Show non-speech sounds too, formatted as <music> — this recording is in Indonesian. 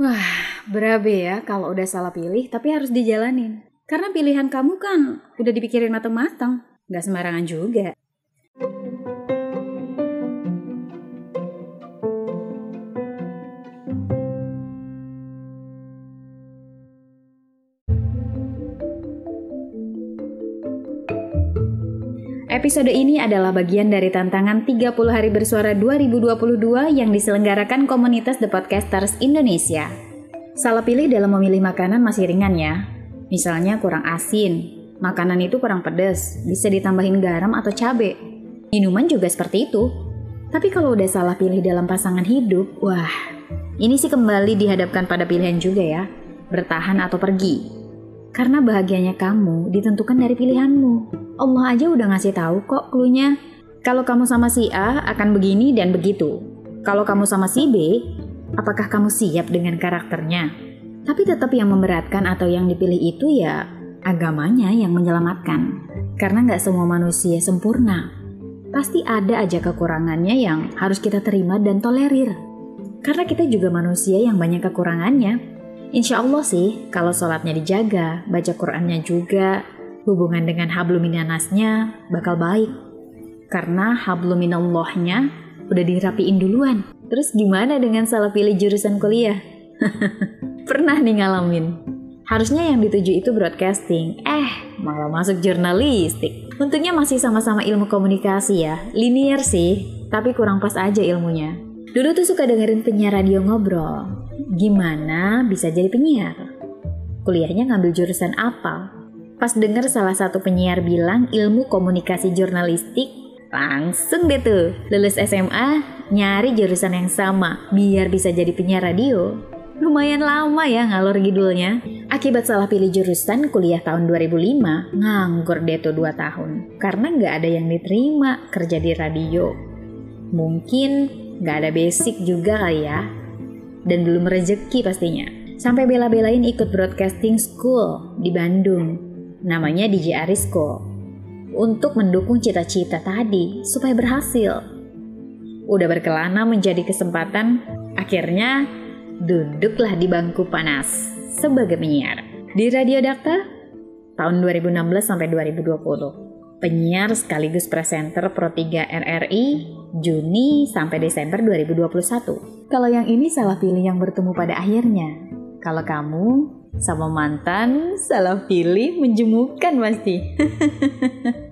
Wah, berabe ya kalau udah salah pilih tapi harus dijalanin. Karena pilihan kamu kan udah dipikirin matang-matang. Gak sembarangan juga. Episode ini adalah bagian dari tantangan 30 hari bersuara 2022 yang diselenggarakan komunitas The Podcasters Indonesia. Salah pilih dalam memilih makanan masih ringan ya. Misalnya kurang asin, makanan itu kurang pedas, bisa ditambahin garam atau cabai. Minuman juga seperti itu. Tapi kalau udah salah pilih dalam pasangan hidup, wah, ini sih kembali dihadapkan pada pilihan juga ya, bertahan atau pergi. Karena bahagianya kamu ditentukan dari pilihanmu. Allah aja udah ngasih tahu kok klunya. Kalau kamu sama si A akan begini dan begitu. Kalau kamu sama si B, apakah kamu siap dengan karakternya? Tapi tetap yang memberatkan atau yang dipilih itu ya agamanya yang menyelamatkan. Karena nggak semua manusia sempurna. Pasti ada aja kekurangannya yang harus kita terima dan tolerir. Karena kita juga manusia yang banyak kekurangannya. Insya Allah sih, kalau sholatnya dijaga, baca Qurannya juga, hubungan dengan habluminanasnya bakal baik. Karena habluminallahnya udah dirapiin duluan. Terus gimana dengan salah pilih jurusan kuliah? <laughs> Pernah nih ngalamin. Harusnya yang dituju itu broadcasting, eh malah masuk jurnalistik. Untungnya masih sama-sama ilmu komunikasi ya, linear sih, tapi kurang pas aja ilmunya. Dulu tuh suka dengerin penyiar radio ngobrol. Gimana bisa jadi penyiar? Kuliahnya ngambil jurusan apa? Pas denger salah satu penyiar bilang ilmu komunikasi jurnalistik, langsung deh tuh lulus SMA nyari jurusan yang sama biar bisa jadi penyiar radio. Lumayan lama ya ngalor gidulnya. Akibat salah pilih jurusan kuliah tahun 2005, nganggur deh tuh 2 tahun. Karena nggak ada yang diterima kerja di radio. Mungkin nggak ada basic juga kali ya. Dan belum rezeki pastinya. Sampai bela-belain ikut broadcasting school di Bandung namanya DJ Arisco, untuk mendukung cita-cita tadi supaya berhasil. Udah berkelana menjadi kesempatan, akhirnya duduklah di bangku panas sebagai penyiar. Di Radio Dakta tahun 2016 sampai 2020. Penyiar sekaligus presenter Pro 3 RRI Juni sampai Desember 2021. Kalau yang ini salah pilih yang bertemu pada akhirnya. Kalau kamu sama mantan salah pilih menjemukan pasti. <laughs>